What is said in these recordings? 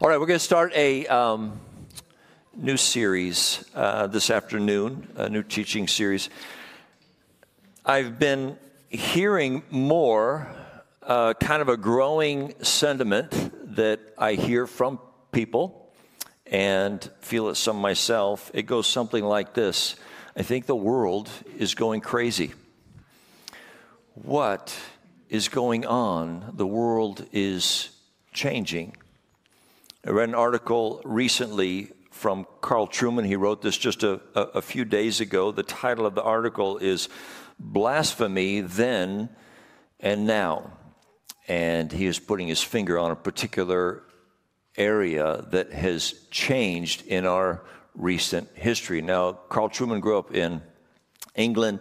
All right, we're going to start a um, new series uh, this afternoon, a new teaching series. I've been hearing more, uh, kind of a growing sentiment that I hear from people and feel it some myself. It goes something like this I think the world is going crazy. What is going on? The world is changing. I read an article recently from Carl Trueman. He wrote this just a, a, a, few days ago. The title of the article is Blasphemy Then and Now. And he is putting his finger on a particular area that has changed in our recent history. Now, Carl Trueman grew up in England,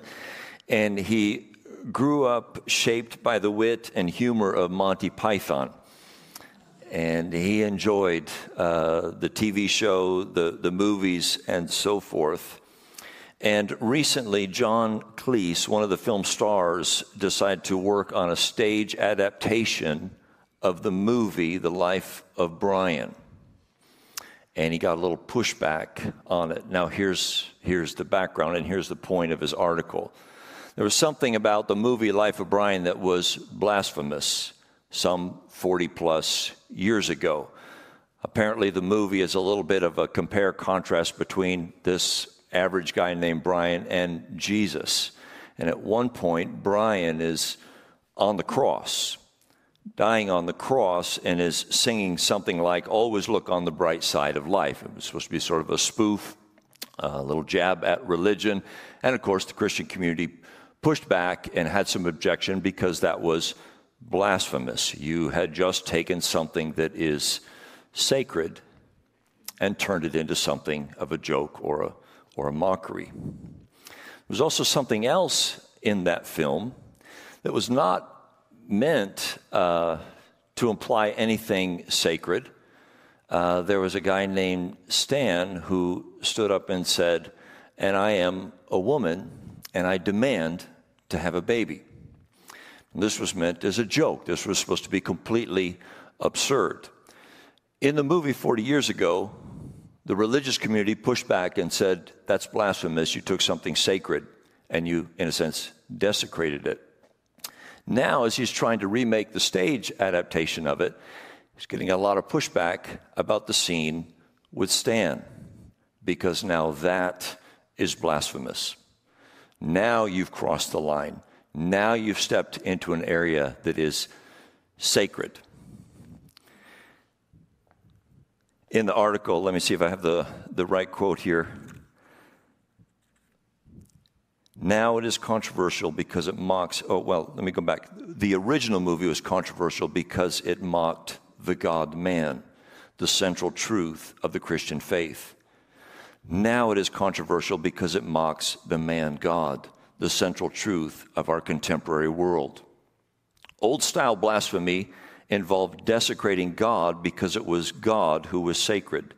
and he grew up shaped by the wit and humor of Monty Python and he enjoyed uh, the TV show, the, the movies, and so forth. And recently, John Cleese, one of the film stars, decided to work on a stage adaptation of the movie The Life of Brian. And he got a little pushback on it. Now, here's, here's the background, and here's the point of his article. There was something about the movie Life of Brian that was blasphemous. Some 40 plus years ago. Apparently, the movie is a little bit of a compare contrast between this average guy named Brian and Jesus. And at one point, Brian is on the cross, dying on the cross, and is singing something like, Always look on the bright side of life. It was supposed to be sort of a spoof, a little jab at religion. And of course, the Christian community pushed back and had some objection because that was blasphemous. You had just taken something that is sacred and turned it into something of a joke or a, or a mockery. There was also something else in that film that was not meant uh, to imply anything sacred. Uh, there was a guy named Stan who stood up and said, And I am a woman, and I demand to have a baby. This was meant as a joke. This was supposed to be completely absurd. In the movie 40 years ago, the religious community pushed back and said, That's blasphemous. You took something sacred and you, in a sense, desecrated it. Now, as he's trying to remake the stage adaptation of it, he's getting a lot of pushback about the scene with Stan, because now that is blasphemous. Now you've crossed the line. Now you've stepped into an area that is sacred. In the article, let me see if I have the, the right quote here. Now it is controversial because it mocks, oh, well, let me go back. The original movie was controversial because it mocked the God man, the central truth of the Christian faith. Now it is controversial because it mocks the man God, the central truth of our contemporary world. Old style blasphemy involved desecrating God because it was God who was sacred.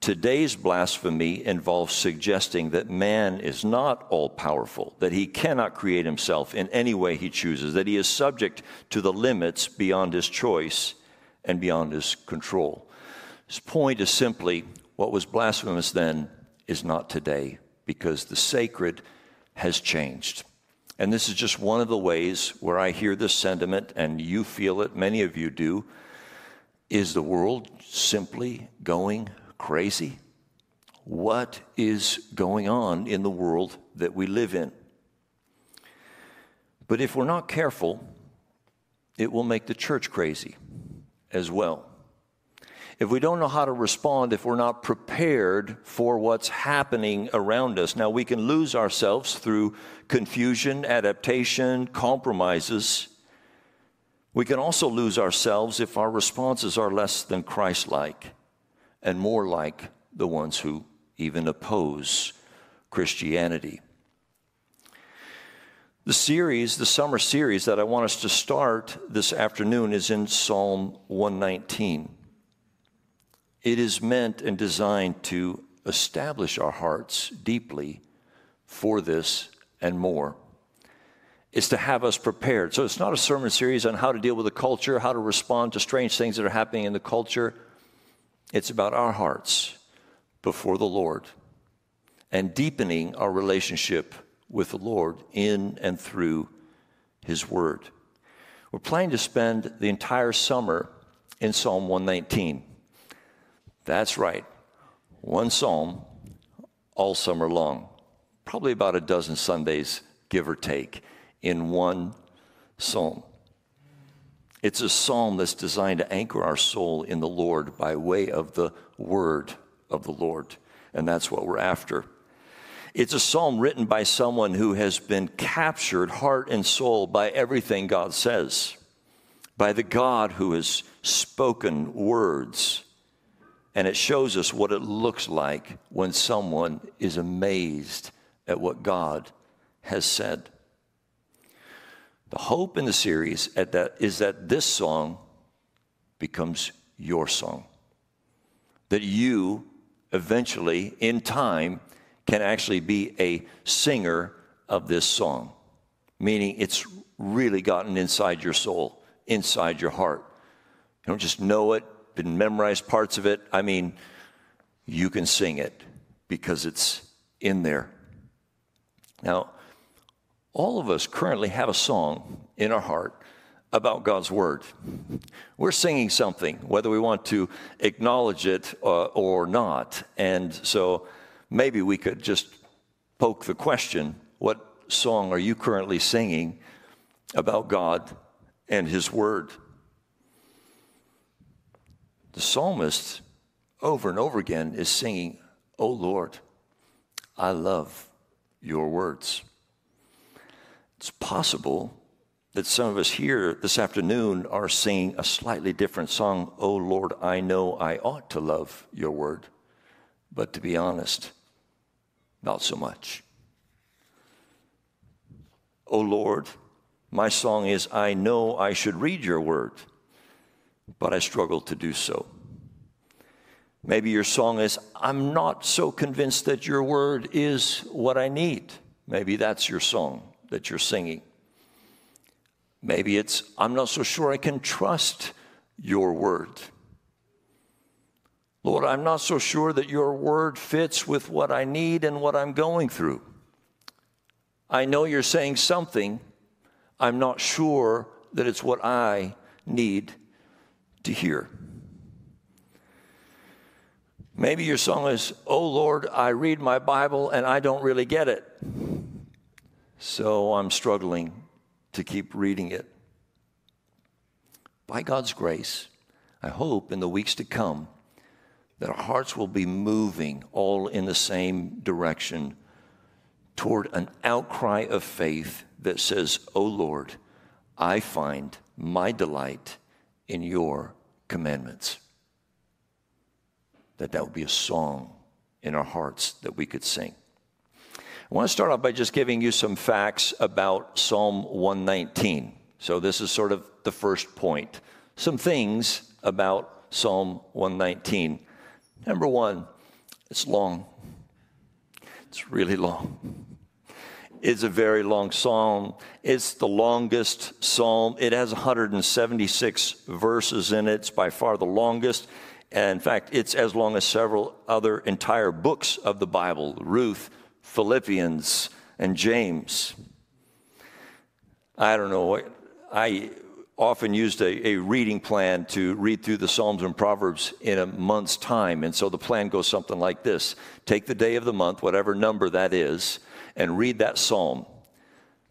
Today's blasphemy involves suggesting that man is not all powerful, that he cannot create himself in any way he chooses, that he is subject to the limits beyond his choice and beyond his control. His point is simply what was blasphemous then is not today, because the sacred has changed. And this is just one of the ways where I hear this sentiment, and you feel it, many of you do. Is the world simply going crazy? What is going on in the world that we live in? But if we're not careful, it will make the church crazy as well if we don't know how to respond, if we're not prepared for what's happening around us. Now, we can lose ourselves through confusion, adaptation, compromises. We can also lose ourselves if our responses are less than Christ like and more like the ones who even oppose Christianity. The series, the summer series that I want us to start this afternoon is in Psalm 119. It is meant and designed to establish our hearts deeply for this and more. It's to have us prepared. So it's not a sermon series on how to deal with the culture, how to respond to strange things that are happening in the culture. It's about our hearts before the Lord and deepening our relationship with the Lord in and through His Word. We're planning to spend the entire summer in Psalm 119. That's right, one psalm all summer long, probably about a dozen Sundays, give or take, in one psalm. It's a psalm that's designed to anchor our soul in the Lord by way of the word of the Lord. And that's what we're after. It's a psalm written by someone who has been captured heart and soul by everything God says, by the God who has spoken words. And it shows us what it looks like when someone is amazed at what God has said. The hope in the series that is that this song becomes your song. That you eventually, in time, can actually be a singer of this song, meaning it's really gotten inside your soul, inside your heart. You don't just know it, been memorized parts of it. I mean, you can sing it because it's in there. Now, all of us currently have a song in our heart about God's Word. We're singing something, whether we want to acknowledge it uh, or not. And so maybe we could just poke the question what song are you currently singing about God and His Word? The psalmist, over and over again, is singing, Oh Lord, I love your words. It's possible that some of us here this afternoon are singing a slightly different song. Oh Lord, I know I ought to love your word. But to be honest, not so much. Oh Lord, my song is I know I should read your word, but I struggle to do so. Maybe your song is I'm not so convinced that your word is what I need. Maybe that's your song that you're singing. Maybe it's, I'm not so sure I can trust your word. Lord, I'm not so sure that your word fits with what I need and what I'm going through. I know you're saying something. I'm not sure that it's what I need to hear. Maybe your song is, Oh Lord, I read my Bible and I don't really get it. So I'm struggling to keep reading it. By God's grace, I hope in the weeks to come that our hearts will be moving all in the same direction toward an outcry of faith that says, Oh Lord, I find my delight in your commandments. That that would be a song in our hearts that we could sing. I want to start off by just giving you some facts about Psalm 119. So, this is sort of the first point. Some things about Psalm 119. Number one, it's long. It's really long. It's a very long psalm. It's the longest psalm. It has 176 verses in it. It's by far the longest. And in fact, it's as long as several other entire books of the Bible Ruth, Philippians, and James. I don't know. I often used a, a, reading plan to read through the Psalms and Proverbs in a month's time. And so the plan goes something like this Take the day of the month, whatever number that is, and read that psalm.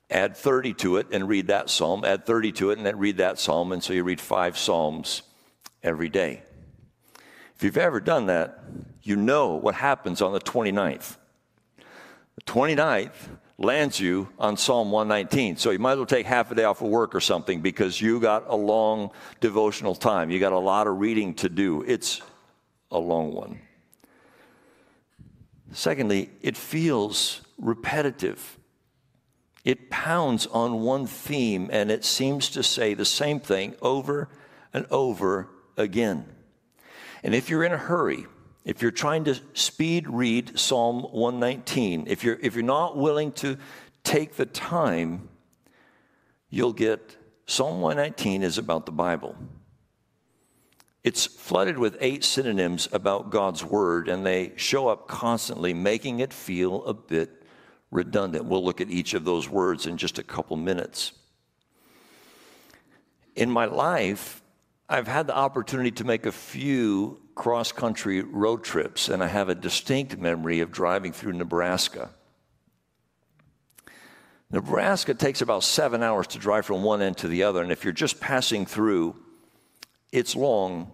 Add 30 to it and read that psalm. Add 30 to it and then read that psalm. And so you read five psalms every day. If you've ever done that, you know what happens on the 29th. The 29th lands you on Psalm 119. So you might as well take half a day off of work or something because you got a long devotional time. You got a lot of reading to do. It's a long one. Secondly, it feels repetitive. It pounds on one theme and it seems to say the same thing over and over again. And if you're in a hurry, if you're trying to speed read Psalm 119, if you're, if you're not willing to take the time, you'll get Psalm 119 is about the Bible. It's flooded with eight synonyms about God's Word, and they show up constantly, making it feel a bit redundant. We'll look at each of those words in just a couple minutes. In my life, I've had the opportunity to make a few cross country road trips, and I have a distinct memory of driving through Nebraska. Nebraska takes about seven hours to drive from one end to the other, and if you're just passing through, it's long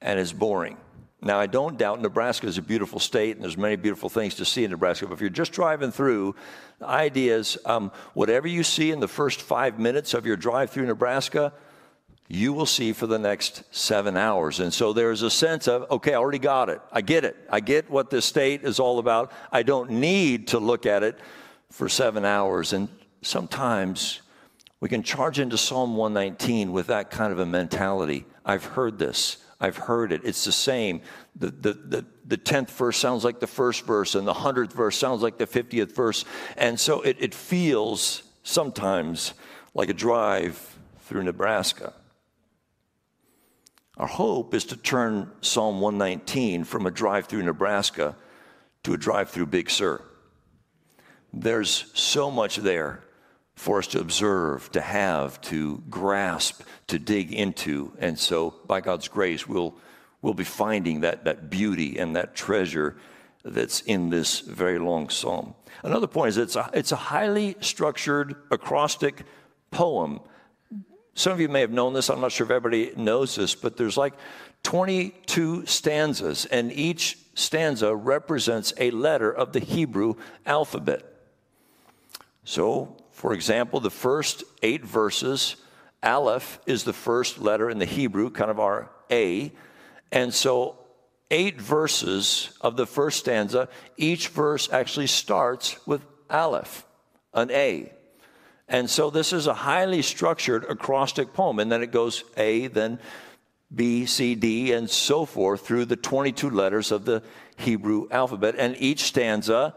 and it's boring. Now, I don't doubt Nebraska is a beautiful state and there's many beautiful things to see in Nebraska, but if you're just driving through, the idea is um, whatever you see in the first five minutes of your drive through Nebraska, you will see for the next seven hours. And so there's a sense of, okay, I already got it. I get it. I get what this state is all about. I don't need to look at it for seven hours. And sometimes we can charge into Psalm 119 with that kind of a mentality. I've heard this. I've heard it. It's the same. The, the, the, the 10th verse sounds like the first verse, and the 100th verse sounds like the 50th verse. And so it, it feels sometimes like a drive through Nebraska. Our hope is to turn Psalm 119 from a drive through Nebraska to a drive through Big Sur. There's so much there for us to observe, to have, to grasp, to dig into. And so, by God's grace, we'll, we'll be finding that, that beauty and that treasure that's in this very long psalm. Another point is it's a, it's a highly structured acrostic poem. Some of you may have known this. I'm not sure if everybody knows this, but there's like 22 stanzas, and each stanza represents a letter of the Hebrew alphabet. So, for example, the first eight verses, Aleph is the first letter in the Hebrew, kind of our A. And so, eight verses of the first stanza, each verse actually starts with Aleph, an A. And so, this is a highly structured acrostic poem. And then it goes A, then B, C, D, and so forth through the 22 letters of the Hebrew alphabet. And each stanza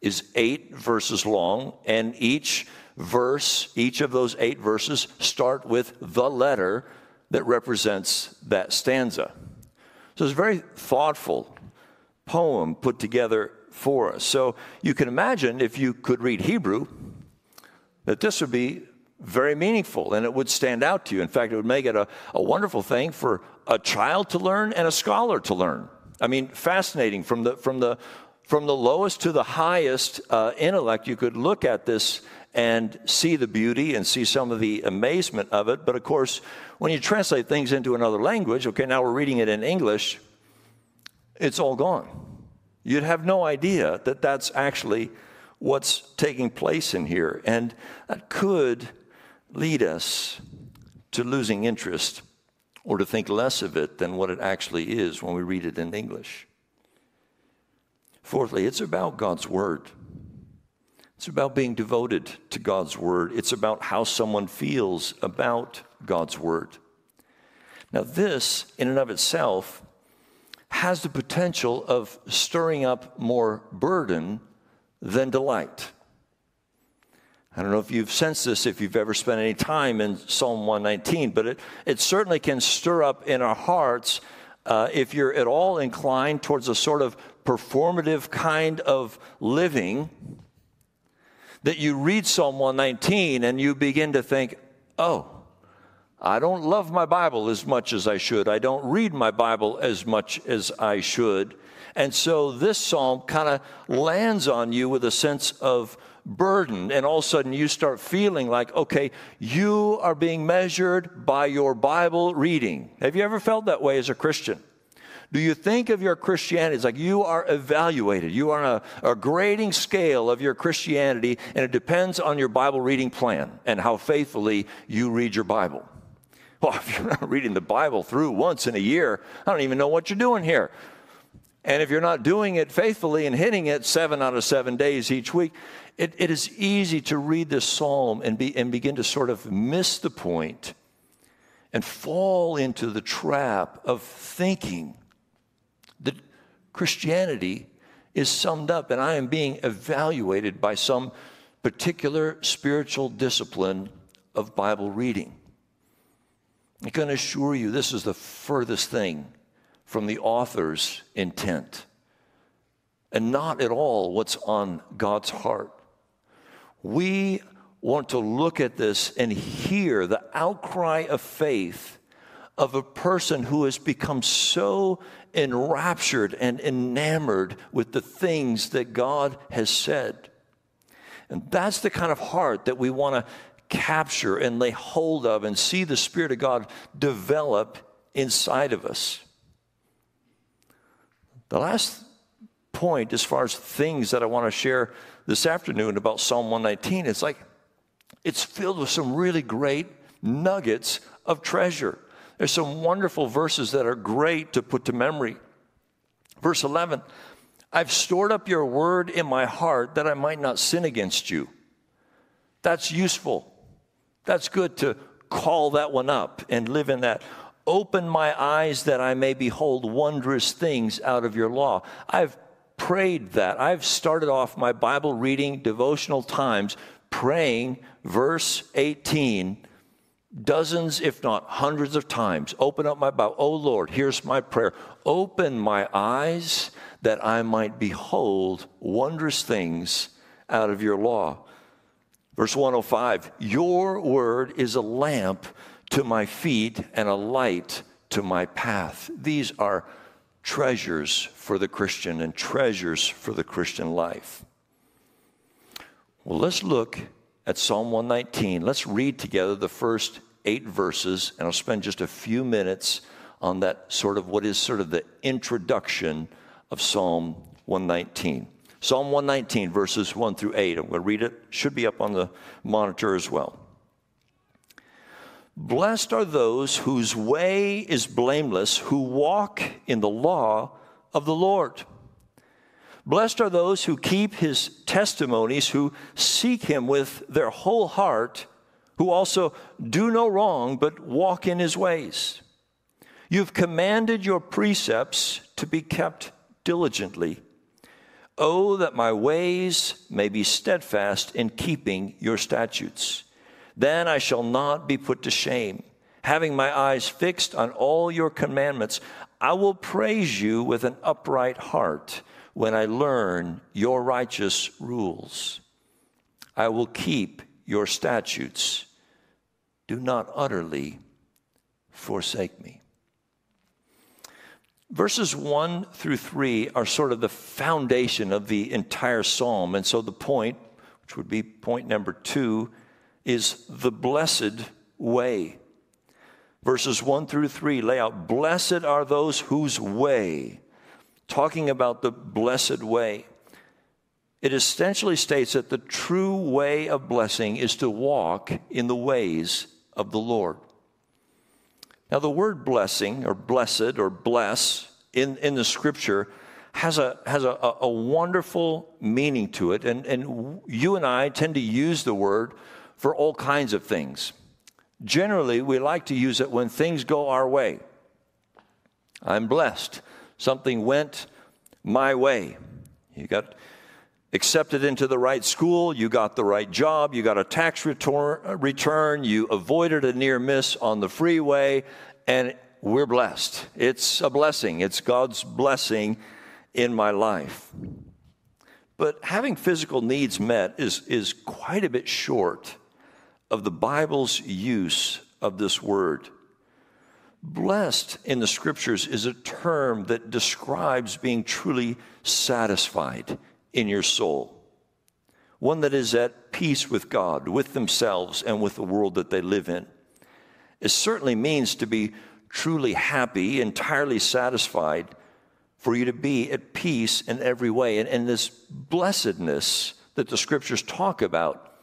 is eight verses long, and each verse, each of those eight verses, start with the letter that represents that stanza. So it's a very thoughtful poem put together for us. So you can imagine if you could read Hebrew, that this would be very meaningful and it would stand out to you. In fact, it would make it a, a wonderful thing for a child to learn and a scholar to learn. I mean, fascinating from the, from the from the lowest to the highest uh, intellect, you could look at this and see the beauty and see some of the amazement of it. But of course, when you translate things into another language, okay, now we're reading it in English, it's all gone. You'd have no idea that that's actually what's taking place in here. And that could lead us to losing interest or to think less of it than what it actually is when we read it in English. Fourthly, it's about God's Word. It's about being devoted to God's Word. It's about how someone feels about God's Word. Now, this, in and of itself, has the potential of stirring up more burden than delight. I don't know if you've sensed this if you've ever spent any time in Psalm 119, but it, it certainly can stir up in our hearts uh, if you're at all inclined towards a sort of performative kind of living that you read Psalm 119 and you begin to think, oh, I don't love my Bible as much as I should. I don't read my Bible as much as I should. And so this psalm kind of lands on you with a sense of burden. And all of a sudden you start feeling like, okay, you are being measured by your Bible reading. Have you ever felt that way as a Christian? Do you think of your Christianity as like you are evaluated? You are on a, a grading scale of your Christianity, and it depends on your Bible reading plan and how faithfully you read your Bible. Well, if you're not reading the Bible through once in a year, I don't even know what you're doing here. And if you're not doing it faithfully and hitting it seven out of seven days each week, it, it is easy to read this psalm and, be, and begin to sort of miss the point and fall into the trap of thinking Christianity is summed up and I am being evaluated by some particular spiritual discipline of Bible reading. I can assure you this is the furthest thing from the author's intent and not at all what's on God's heart. We want to look at this and hear the outcry of faith of a person who has become so enraptured and enamored with the things that God has said. And that's the kind of heart that we want to capture and lay hold of and see the Spirit of God develop inside of us. The last point, as far as things that I want to share this afternoon about Psalm 119, it's like it's filled with some really great nuggets of treasure. There's some wonderful verses that are great to put to memory. Verse 11 I've stored up your word in my heart that I might not sin against you. That's useful. That's good to call that one up and live in that. Open my eyes that I may behold wondrous things out of your law. I've prayed that. I've started off my Bible reading devotional times praying verse 18 dozens, if not hundreds of times. Open up my Bible. Oh Lord, here's my prayer. Open my eyes that I might behold wondrous things out of your law. Verse 105 Your word is a lamp to my feet and a light to my path. These are treasures for the Christian and treasures for the Christian life. Well, let's look at Psalm 119. Let's read together the first eight verses, and I'll spend just a few minutes on that sort of what is sort of the introduction of Psalm 119. Psalm 119, verses 1 through 8. I'm going to read it. Should be up on the monitor as well. Blessed are those whose way is blameless, who walk in the law of the Lord. Blessed are those who keep his testimonies, who seek him with their whole heart, who also do no wrong, but walk in his ways. You've commanded your precepts to be kept diligently. Oh, that my ways may be steadfast in keeping your statutes. Then I shall not be put to shame. Having my eyes fixed on all your commandments, I will praise you with an upright heart when I learn your righteous rules. I will keep your statutes. Do not utterly forsake me. Verses 1 through 3 are sort of the foundation of the entire psalm. And so the point, which would be point number two, is the blessed way. Verses 1 through 3 lay out Blessed are those whose way talking about the blessed way. It essentially states that the true way of blessing is to walk in the ways of the Lord. Now, the word blessing or blessed or bless in, in the scripture has, a, has a, a wonderful meaning to it. And, and you and I tend to use the word for all kinds of things. Generally, we like to use it when things go our way. I'm blessed something went my way. You got accepted into the right school, you got the right job, you got a tax uh, return, you avoided a near miss on the freeway, and we're blessed. It's a blessing, it's God's blessing in my life. But having physical needs met is, is quite a bit short of the Bible's use of this word. Blessed in the scriptures is a term that describes being truly satisfied in your soul, one that is at peace with God, with themselves, and with the world that they live in. It certainly means to be truly happy, entirely satisfied, for you to be at peace in every way. And, and this blessedness that the scriptures talk about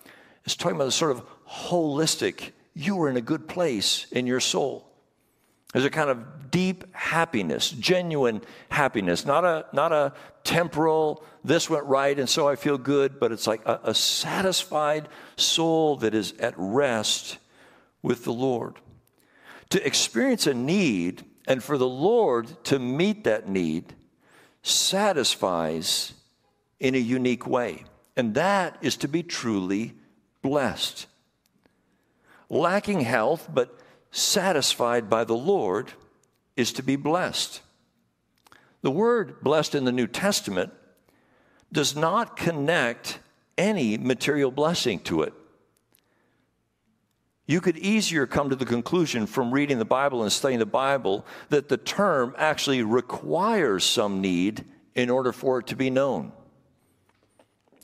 is talking about a sort of holistic, you are in a good place in your soul. There's a kind of deep happiness, genuine happiness, not a, not a temporal, this went right and so I feel good, but it's like a, a satisfied soul that is at rest with the Lord. To experience a need and for the Lord to meet that need satisfies in a unique way. And that is to be truly blessed. Lacking health, but satisfied by the Lord is to be blessed. The word blessed in the New Testament does not connect any material blessing to it. You could easier come to the conclusion from reading the Bible and studying the Bible that the term actually requires some need in order for it to be known.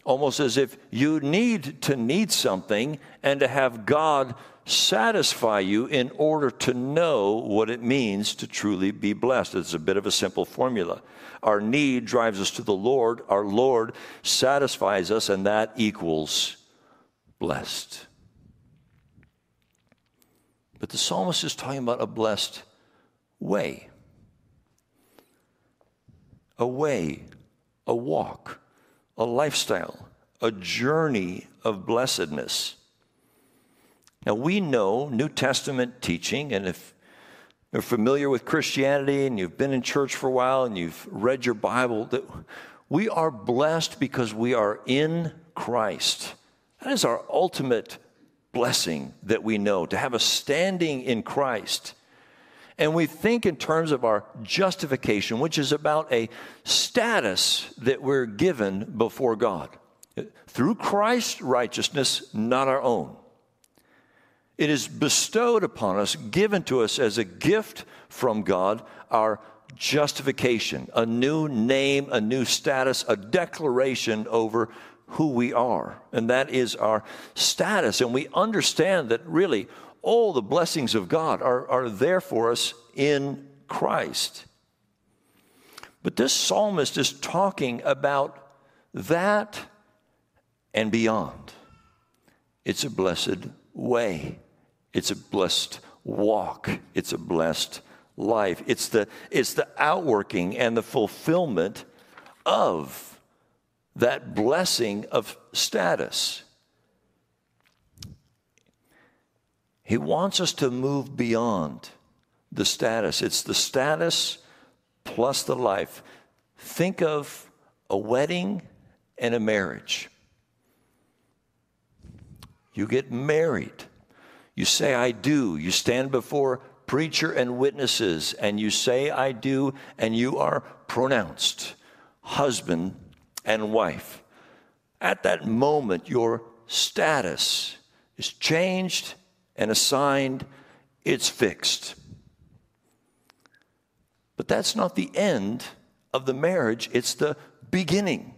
Almost as if you need to need something and to have God satisfy you in order to know what it means to truly be blessed. It's a bit of a simple formula. Our need drives us to the Lord, our Lord satisfies us, and that equals blessed. But the psalmist is talking about a blessed way. A way, a walk, a lifestyle, a journey of blessedness. Now, we know New Testament teaching, and if you're familiar with Christianity and you've been in church for a while and you've read your Bible, that we are blessed because we are in Christ. That is our ultimate blessing that we know, to have a standing in Christ. And we think in terms of our justification, which is about a status that we're given before God. Through Christ's righteousness, not our own. It is bestowed upon us, given to us as a gift from God, our justification, a new name, a new status, a declaration over who we are. And that is our status. And we understand that really all the blessings of God are, are there for us in Christ. But this psalmist is talking about that and beyond. It's a blessed way. It's a blessed walk. It's a blessed life. It's the, it's the outworking and the fulfillment of that blessing of status. He wants us to move beyond the status. It's the status plus the life. Think of a wedding and a marriage. You get married. You say, I do. You stand before preacher and witnesses, and you say, I do, and you are pronounced husband and wife. At that moment, your status is changed and assigned, it's fixed. But that's not the end of the marriage, it's the beginning.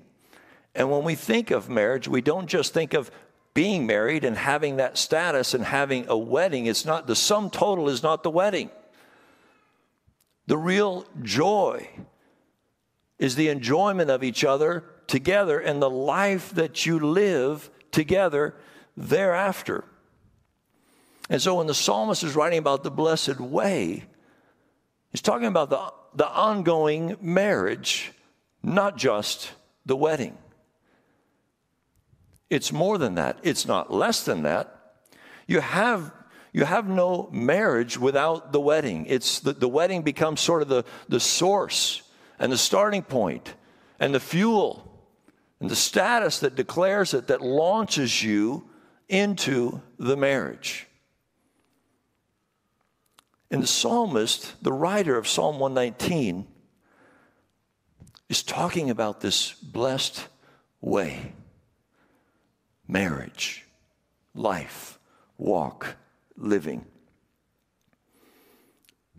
And when we think of marriage, we don't just think of being married and having that status and having a wedding. It's not the sum total is not the wedding. The real joy is the enjoyment of each other together and the life that you live together thereafter. And so when the psalmist is writing about the blessed way, he's talking about the, the ongoing marriage, not just the wedding. It's more than that, it's not less than that. You have you have no marriage without the wedding. It's the, the wedding becomes sort of the, the source and the starting point and the fuel and the status that declares it, that launches you into the marriage. And the psalmist, the writer of Psalm 119, is talking about this blessed way marriage, life, walk, living.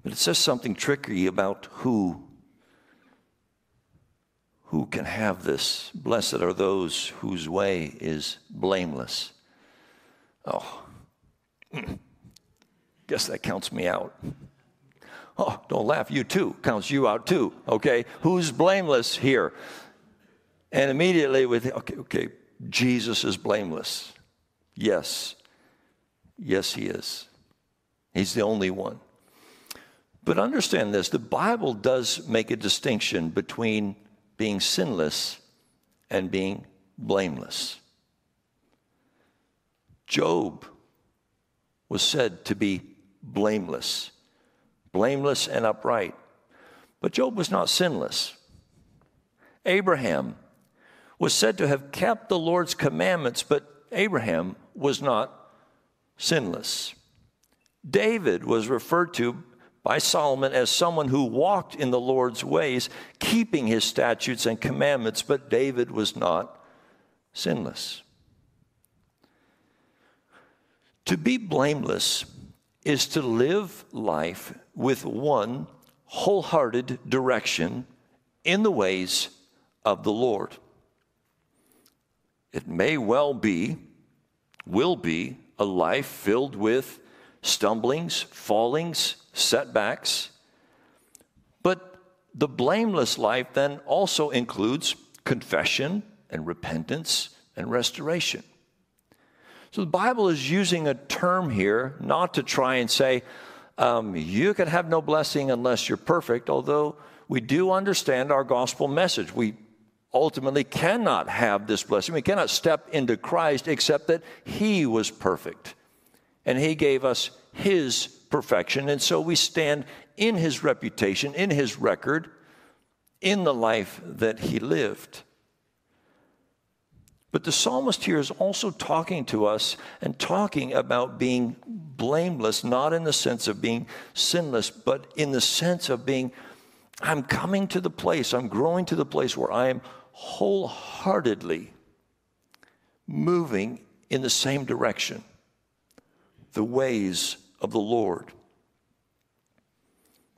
But it says something tricky about who who can have this. Blessed are those whose way is blameless. Oh, guess that counts me out. Oh, don't laugh. You too. Counts you out too. Okay. Who's blameless here? And immediately with, okay, okay, Jesus is blameless. Yes. Yes, he is. He's the only one. But understand this the Bible does make a distinction between being sinless and being blameless. Job was said to be blameless, blameless and upright. But Job was not sinless. Abraham was said to have kept the Lord's commandments, but Abraham was not sinless. David was referred to by Solomon as someone who walked in the Lord's ways, keeping his statutes and commandments, but David was not sinless. To be blameless is to live life with one wholehearted direction in the ways of the Lord. It may well be, will be, a life filled with stumblings, fallings, setbacks. But the blameless life then also includes confession and repentance and restoration. So the Bible is using a term here not to try and say, um, you can have no blessing unless you're perfect, although we do understand our gospel message. We ultimately cannot have this blessing. We cannot step into Christ except that He was perfect. And He gave us His perfection. And so we stand in His reputation, in His record, in the life that He lived. But the psalmist here is also talking to us and talking about being blameless, not in the sense of being sinless, but in the sense of being, I'm coming to the place, I'm growing to the place where I am wholeheartedly moving in the same direction the ways of the Lord.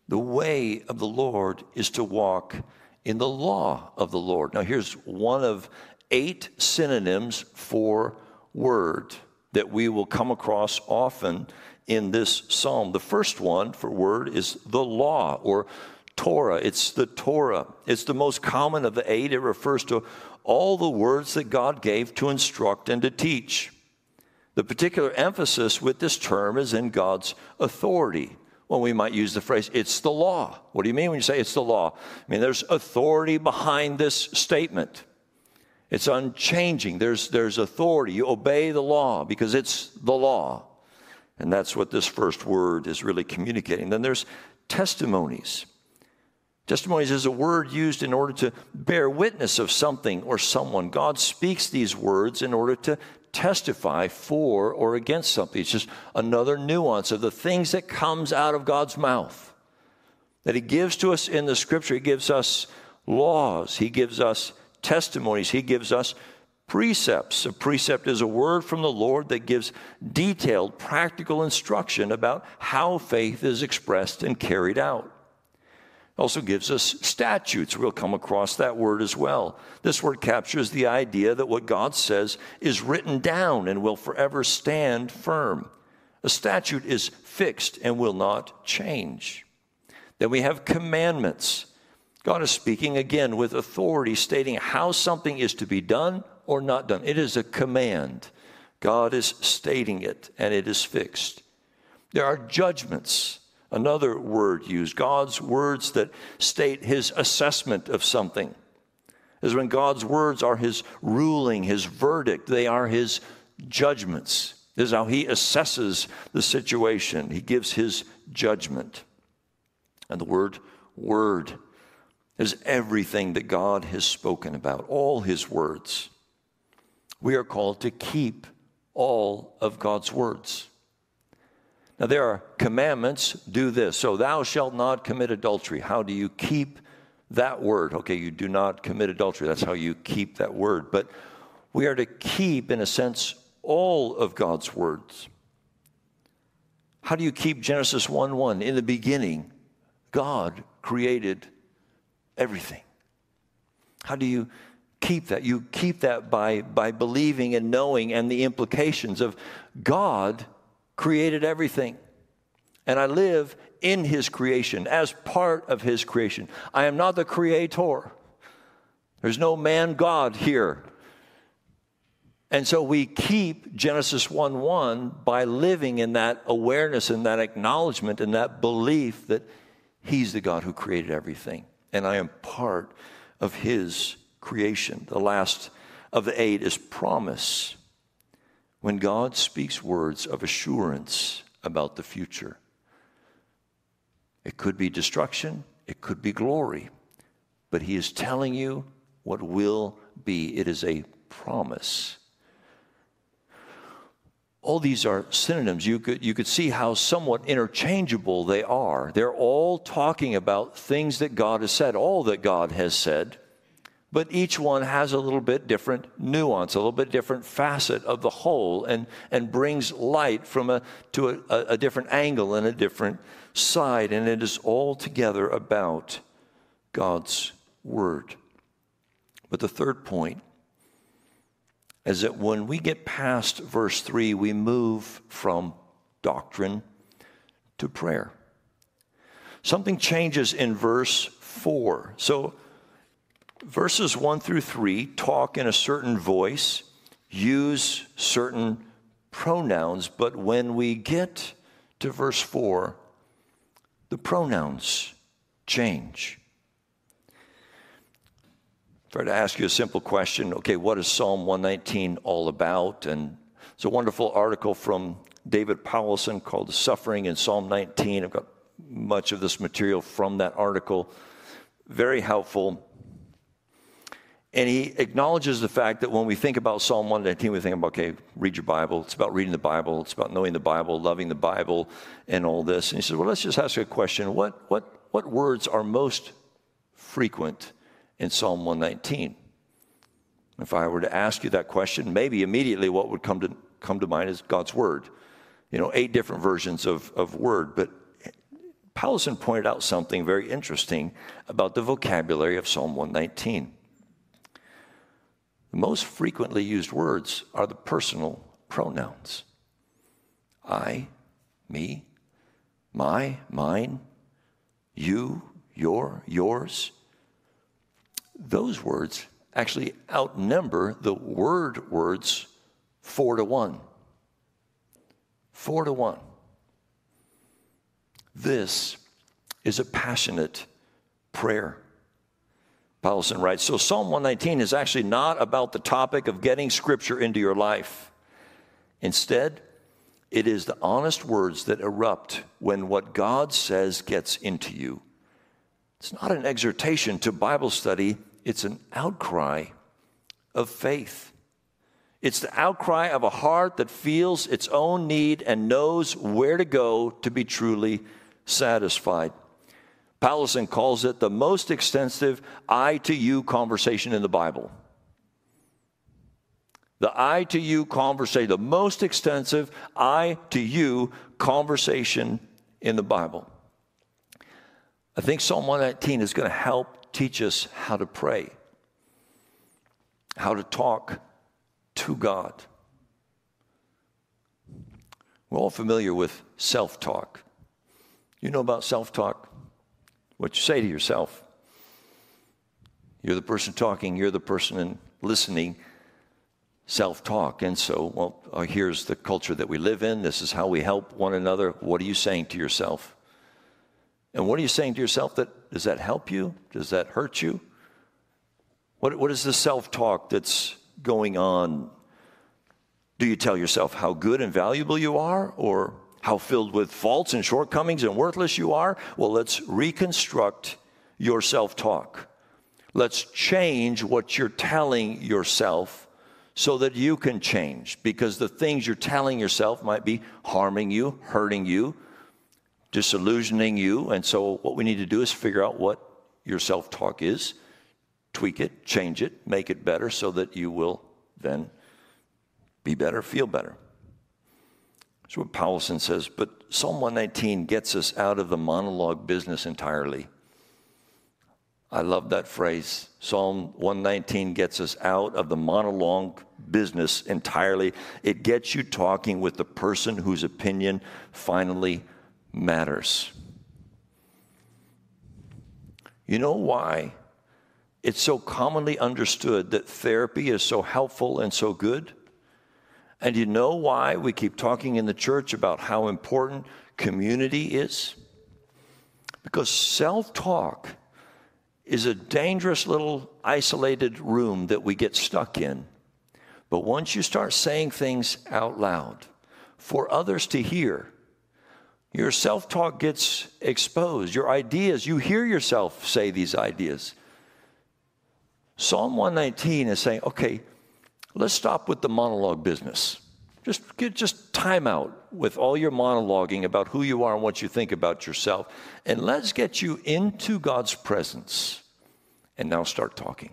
The way of the Lord is to walk in the law of the Lord. Now, here's one of eight synonyms for word that we will come across often in this psalm. The first one for word is the law or Torah. It's the Torah. It's the most common of the eight. It refers to all the words that God gave to instruct and to teach. The particular emphasis with this term is in God's authority. Well, we might use the phrase, it's the law. What do you mean when you say it's the law? I mean, there's authority behind this statement. It's unchanging. There's, there's authority. You obey the law because it's the law. And that's what this first word is really communicating. Then there's testimonies. Testimonies is a word used in order to bear witness of something or someone. God speaks these words in order to testify for or against something. It's just another nuance of the things that comes out of God's mouth. That he gives to us in the scripture. He gives us laws. He gives us testimonies. He gives us precepts. A precept is a word from the Lord that gives detailed, practical instruction about how faith is expressed and carried out. Also gives us statutes. We'll come across that word as well. This word captures the idea that what God says is written down and will forever stand firm. A statute is fixed and will not change. Then we have commandments. God is speaking again with authority, stating how something is to be done or not done. It is a command. God is stating it, and it is fixed. There are judgments, another word used, God's words that state his assessment of something. Is when God's words are his ruling, his verdict, they are his judgments. This is how he assesses the situation. He gives his judgment. And the word word is everything that God has spoken about, all his words. We are called to keep all of God's words. Now, there are commandments do this. So, thou shalt not commit adultery. How do you keep that word? Okay, you do not commit adultery. That's how you keep that word. But we are to keep, in a sense, all of God's words. How do you keep Genesis 1 1? In the beginning, God created everything. How do you keep that? You keep that by, by believing and knowing and the implications of God created everything. And I live in His creation, as part of His creation. I am not the creator. There's no man God here. And so we keep Genesis 1 1 by living in that awareness and that acknowledgement and that belief that He's the God who created everything and I am part of His creation. The last of the eight is promise. When God speaks words of assurance about the future, it could be destruction, it could be glory, but He is telling you what will be. It is a promise. all these are synonyms. You could, you could see how somewhat interchangeable they are. They're all talking about things that God has said, all that God has said, but each one has a little bit different nuance, a little bit different facet of the whole, and, and brings light from a, to a, a different angle and a different side. And it is all together about God's Word. But the third point is that when we get past verse 3, we move from doctrine to prayer. Something changes in verse 4. So, verses 1 through 3 talk in a certain voice, use certain pronouns, but when we get to verse 4, the pronouns change. Try to ask you a simple question. Okay, what is Psalm 119 all about? And it's a wonderful article from David Powlison called Suffering in Psalm 19. I've got much of this material from that article. Very helpful. And he acknowledges the fact that when we think about Psalm 119, we think about, okay, read your Bible. It's about reading the Bible. It's about knowing the Bible, loving the Bible, and all this. And he says, well, let's just ask a question. What, what, what words are most frequent in Psalm 119? If I were to ask you that question, maybe immediately what would come to, come to mind is God's Word. You know, eight different versions of, of Word. But Powlison pointed out something very interesting about the vocabulary of Psalm 119. The most frequently used words are the personal pronouns I, me, my, mine, you, your, yours those words actually outnumber the word words four to one. Four to one. This is a passionate prayer. Powlison writes So, Psalm 119 is actually not about the topic of getting scripture into your life. Instead, it is the honest words that erupt when what God says gets into you. It's not an exhortation to Bible study, it's an outcry of faith. It's the outcry of a heart that feels its own need and knows where to go to be truly satisfied. Powlison calls it the most extensive I to you conversation in the Bible. The I to you conversation, the most extensive I to you conversation in the Bible. I think Psalm 119 is going to help teach us how to pray, how to talk to God. We're all familiar with self talk. You know about self talk? What you say to yourself. You're the person talking, you're the person listening. Self talk. And so, well, uh, here's the culture that we live in. This is how we help one another. What are you saying to yourself? And what are you saying to yourself that does that help you? Does that hurt you? What, what is the self talk that's going on? Do you tell yourself how good and valuable you are or how filled with faults and shortcomings and worthless you are? Well, let's reconstruct your self talk. Let's change what you're telling yourself so that you can change because the things you're telling yourself might be harming you, hurting you, disillusioning you. And so, what we need to do is figure out what your self talk is, tweak it, change it, make it better so that you will then be better, feel better. That's what Powlison says. But Psalm 119 gets us out of the monologue business entirely. I love that phrase. Psalm 119 gets us out of the monologue business entirely. It gets you talking with the person whose opinion finally matters. You know why it's so commonly understood that therapy is so helpful and so good? And you know why we keep talking in the church about how important community is? Because self talk is a dangerous little isolated room that we get stuck in. But once you start saying things out loud for others to hear, your self talk gets exposed. Your ideas, you hear yourself say these ideas. Psalm 119 is saying, okay, let's stop with the monologue business. Just, get, just time out with all your monologuing about who you are and what you think about yourself, and let's get you into God's presence. And now start talking.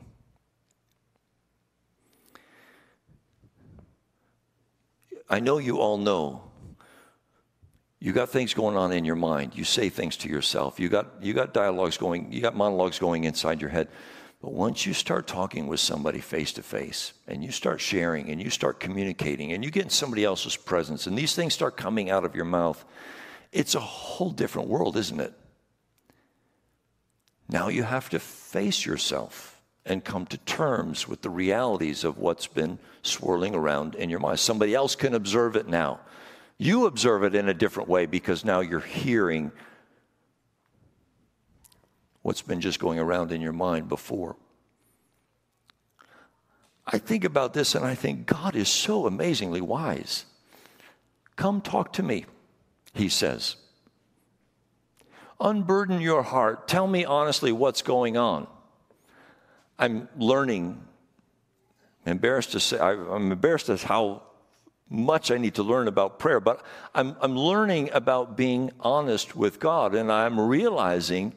I know you all know you got things going on in your mind. You say things to yourself. You got, you got dialogues going, you got monologues going inside your head. But once you start talking with somebody face to face and you start sharing and you start communicating and you get in somebody else's presence and these things start coming out of your mouth, it's a whole different world, isn't it? Now you have to face yourself and come to terms with the realities of what's been swirling around in your mind. Somebody else can observe it now. You observe it in a different way because now you're hearing what's been just going around in your mind before. I think about this and I think God is so amazingly wise. Come talk to me, he says. Unburden your heart. Tell me honestly what's going on. I'm learning. Embarrassed to say, I'm embarrassed at how much I need to learn about prayer, but I'm, I'm learning about being honest with God, and I'm realizing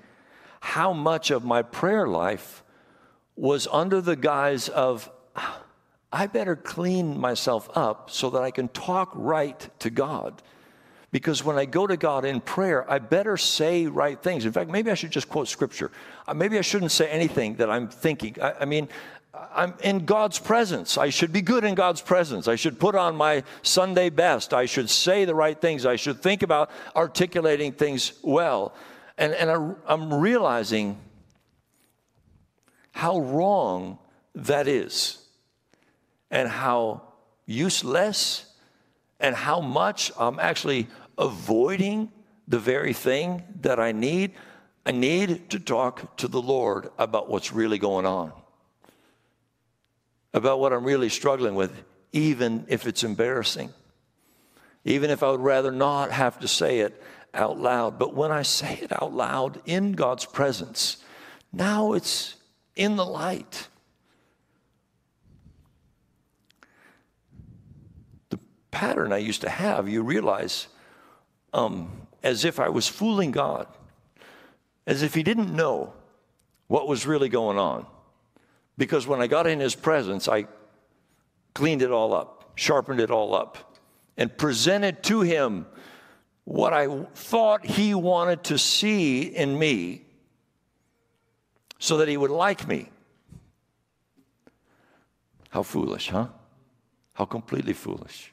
how much of my prayer life was under the guise of, I better clean myself up so that I can talk right to God. Because when I go to God in prayer, I better say right things. In fact, maybe I should just quote scripture. Uh, maybe I shouldn't say anything that I'm thinking. I, I mean, I'm in God's presence. I should be good in God's presence. I should put on my Sunday best. I should say the right things. I should think about articulating things well. And, and I, I'm realizing how wrong that is, and how useless, and how much I'm actually avoiding the very thing that I need. I need to talk to the Lord about what's really going on about what I'm really struggling with, even if it's embarrassing. Even if I would rather not have to say it out loud. But when I say it out loud in God's presence, now it's in the light. The pattern I used to have, you realize, um, as if I was fooling God, as if He didn't know what was really going on. Because when I got in his presence, I cleaned it all up, sharpened it all up, and presented to him what I thought he wanted to see in me so that he would like me. How foolish, huh? How completely foolish.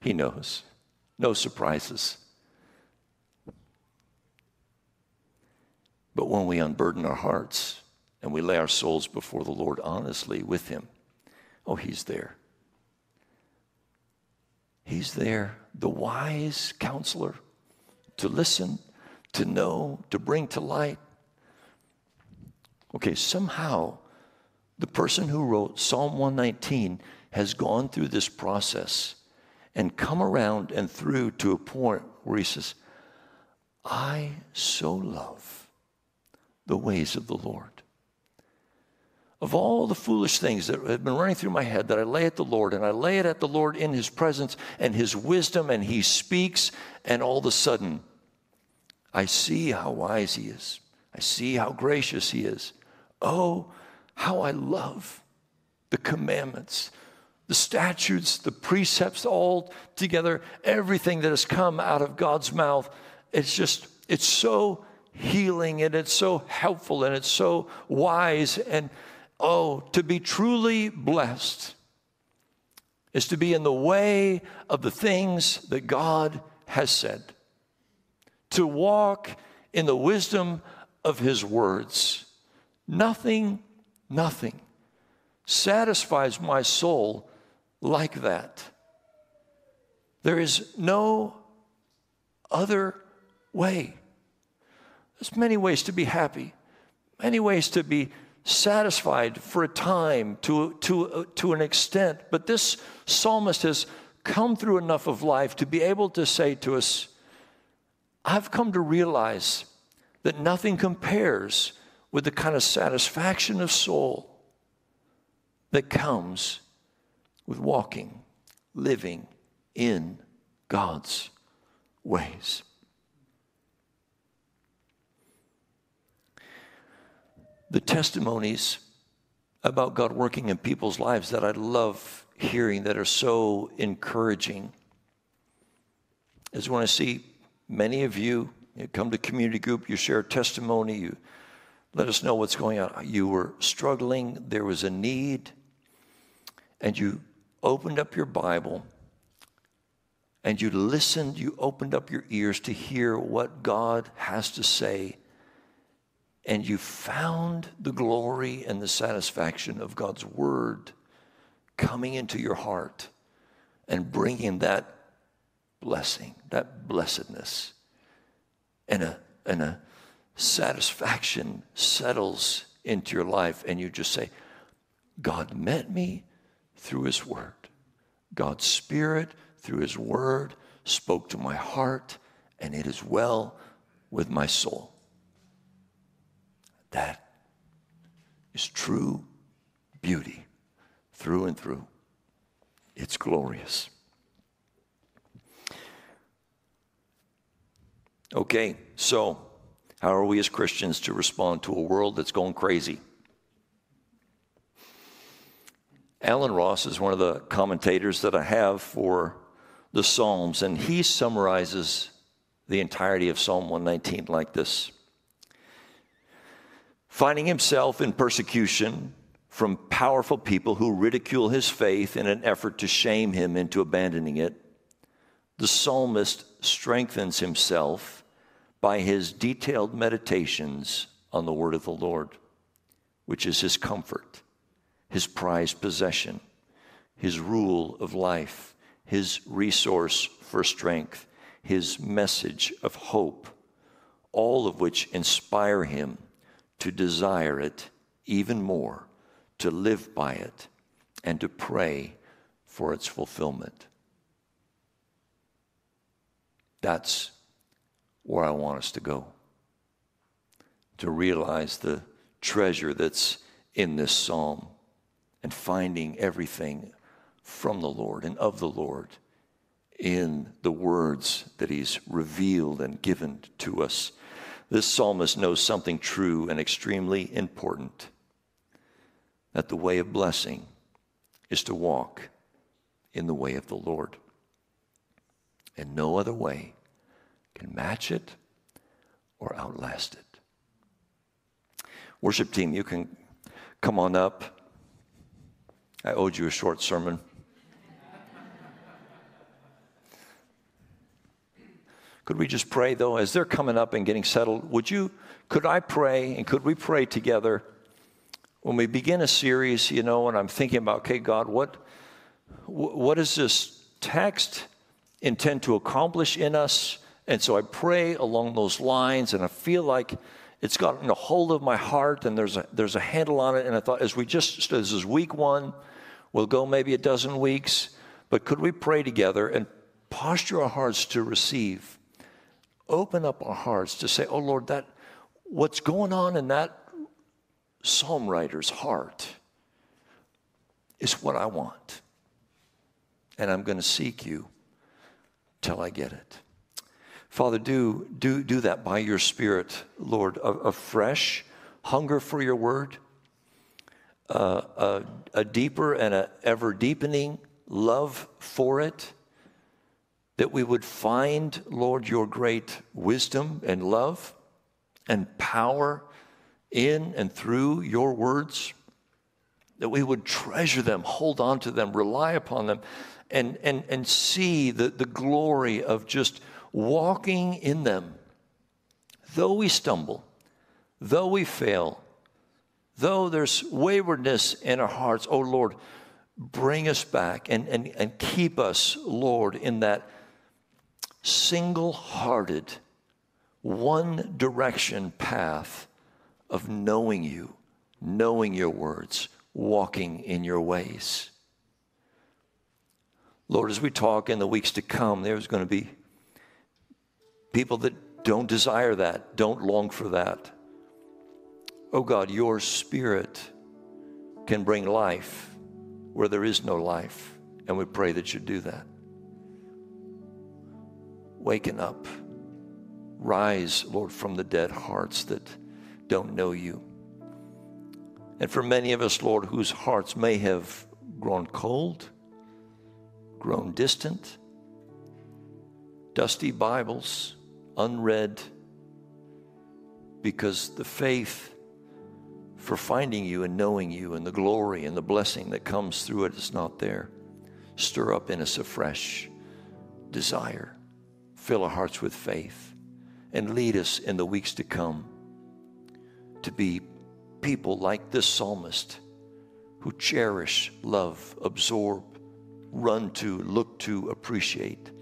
He knows. No surprises. But when we unburden our hearts, and we lay our souls before the Lord honestly with Him, oh, He's there. He's there, the wise counselor, to listen, to know, to bring to light. Okay, somehow the person who wrote Psalm 119 has gone through this process and come around and through to a point where he says, I so love the ways of the Lord of all the foolish things that have been running through my head that I lay at the Lord, and I lay it at the Lord in His presence and His wisdom, and He speaks, and all of a sudden, I see how wise He is. I see how gracious He is. Oh, how I love the commandments, the statutes, the precepts, all together, everything that has come out of God's mouth. It's just, it's so healing and it's so helpful and it's so wise and Oh, to be truly blessed is to be in the way of the things that God has said, to walk in the wisdom of His words. Nothing, nothing satisfies my soul like that. There is no other way. There's many ways to be happy, many ways to be satisfied for a time to, to, to an extent. But this psalmist has come through enough of life to be able to say to us, I've come to realize that nothing compares with the kind of satisfaction of soul that comes with walking, living in God's ways. The testimonies about God working in people's lives that I love hearing that are so encouraging is when I see many of you, you come to community group, you share testimony, you let us know what's going on. You were struggling, there was a need, and you opened up your Bible and you listened, you opened up your ears to hear what God has to say, and you found the glory and the satisfaction of God's Word coming into your heart and bringing that blessing, that blessedness, and a, and a satisfaction settles into your life, and you just say, God met me through His Word. God's Spirit, through His Word, spoke to my heart, and it is well with my soul. That is true beauty through and through. It's glorious. Okay, so how are we as Christians to respond to a world that's going crazy? Allen Ross is one of the commentators that I have for the Psalms, and he summarizes the entirety of Psalm 119 like this Finding himself in persecution from powerful people who ridicule his faith in an effort to shame him into abandoning it, the psalmist strengthens himself by his detailed meditations on the word of the Lord, which is his comfort his prized possession, his rule of life, his resource for strength, his message of hope, all of which inspire him to desire it even more, to live by it, and to pray for its fulfillment. That's where I want us to go. To realize the treasure that's in this psalm and finding everything from the Lord and of the Lord in the words that He's revealed and given to us. This psalmist knows something true and extremely important that the way of blessing is to walk in the way of the Lord. And no other way can match it or outlast it. Worship team, you can come on up. I owed you a short sermon. Could we just pray though, as they're coming up and getting settled? Would you, could I pray and could we pray together when we begin a series, you know, and I'm thinking about, okay, God, what, what does this text intend to accomplish in us? And so I pray along those lines, and I feel like it's gotten a hold of my heart, and there's a, there's a handle on it. And I thought, as we just, this is week one, We'll go maybe a dozen weeks, but could we pray together and posture our hearts to receive? Open up our hearts to say, Oh Lord, that what's going on in that psalm writer's heart is what I want. And I'm going to seek you till I get it. Father, do, do, do that by your Spirit, Lord, a, a fresh hunger for your word uh, a, a deeper and a ever deepening love for it, that we would find, Lord, your great wisdom and love and power in and through your words, that we would treasure them, hold on to them, rely upon them, and, and, and see the, the glory of just walking in them. Though we stumble, though we fail, though there's waywardness in our hearts, oh Lord, bring us back and, and, and keep us, Lord, in that single hearted, one direction path of knowing you, knowing your words, walking in your ways. Lord, as we talk in the weeks to come, there's going to be people that don't desire that, don't long for that. Oh God, your spirit can bring life where there is no life. And we pray that you do that. Waking up. Rise, Lord, from the dead hearts that don't know you. And for many of us, Lord, whose hearts may have grown cold, grown distant, dusty Bibles, unread, because the faith for finding you and knowing you and the glory and the blessing that comes through it is not there. Stir up in us a fresh desire. Fill our hearts with faith and lead us in the weeks to come to be people like this psalmist who cherish, love, absorb, run to, look to, appreciate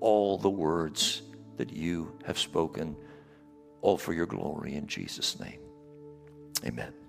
all the words that you have spoken, all for your glory in Jesus' name. Amen.